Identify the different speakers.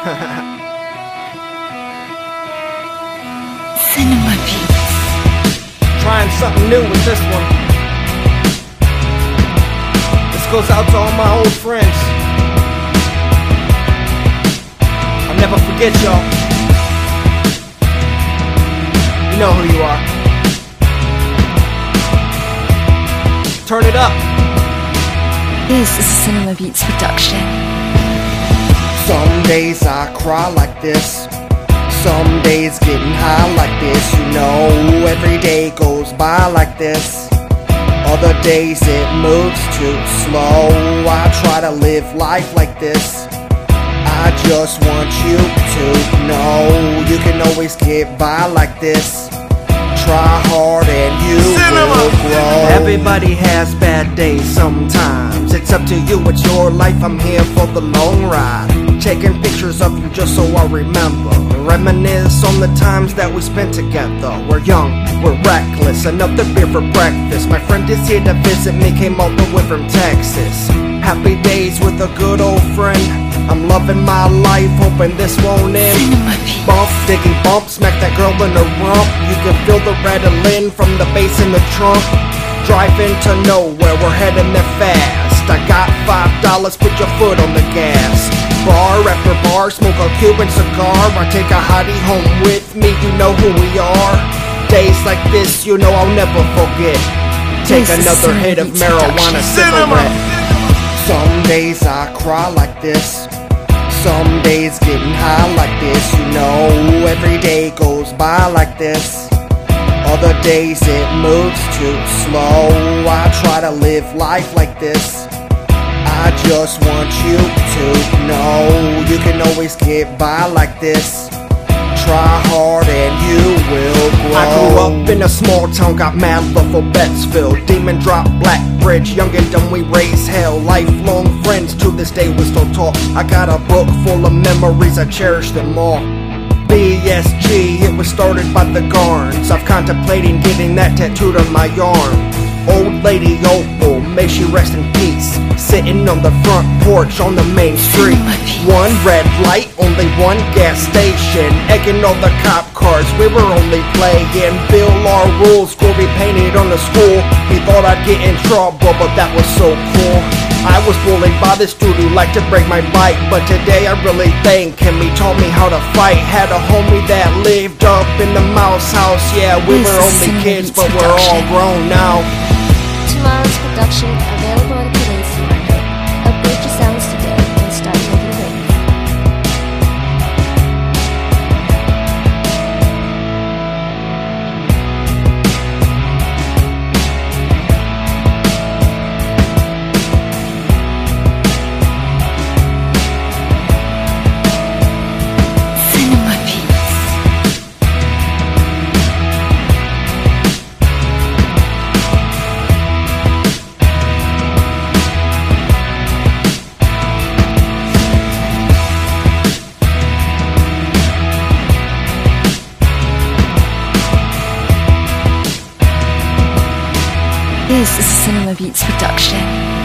Speaker 1: Cinema Beats.
Speaker 2: Trying something new with this one. This goes out to all my old friends. I'll never forget y'all. You know who you are. Turn it up.
Speaker 1: This is a Cinema Beats production.
Speaker 3: Days I cry like this. Some days getting high like this. You know, every day goes by like this. Other days it moves too slow. I try to live life like this. I just want you to know you can always get by like this. Grow. Everybody has bad days sometimes. It's up to you, it's your life. I'm here for the long ride. Taking pictures of you just so I remember. Reminisce on the times that we spent together. We're young, we're reckless. Another beer for breakfast. My friend is here to visit me, came all the way from Texas. Happy days with a good old friend. I'm loving my life, hoping this won't end. Bump, digging bump, smack that girl in the rump. You can feel the rattling from the bass in the trunk. Driving to nowhere, we're heading there fast. I got five dollars, put your foot on the gas. Bar after bar, smoke a Cuban cigar. I take a hottie home with me, you know who we are. Days like this, you know I'll never forget. Take another hit of marijuana cigarette. Some days I cry like this. Some days getting high like this. You know, every day goes by like this. Other days it moves too slow. I try to live life like this. I just want you to know you can always get by like this. Try hard and you will grow. I grew up in a small town, got mad love for Bettsville. Demon drop, Black Bridge, young and dumb, we raise hell. Lifelong friends to this day we still talk. I got a book full of memories, I cherish them all. BSG, it was started by the Garns. I've contemplating getting that tattooed on my arm. Old lady Opal, may she rest in peace. Sitting on the front porch on the main street. One red light, only one gas station. Egging all the cop cars, we were only playing. Bill our rules, school be painted on the school. He thought I'd get in trouble, but that was so cool. I was bullied by this dude who liked to break my bike, but today I really thank him. He taught me how to fight. Had a homie that lived up in the mouse house. Yeah, we
Speaker 1: This
Speaker 3: were only kids, but we're all grown now.
Speaker 4: Tomorrow's production available
Speaker 1: This is a Cinema Beats production.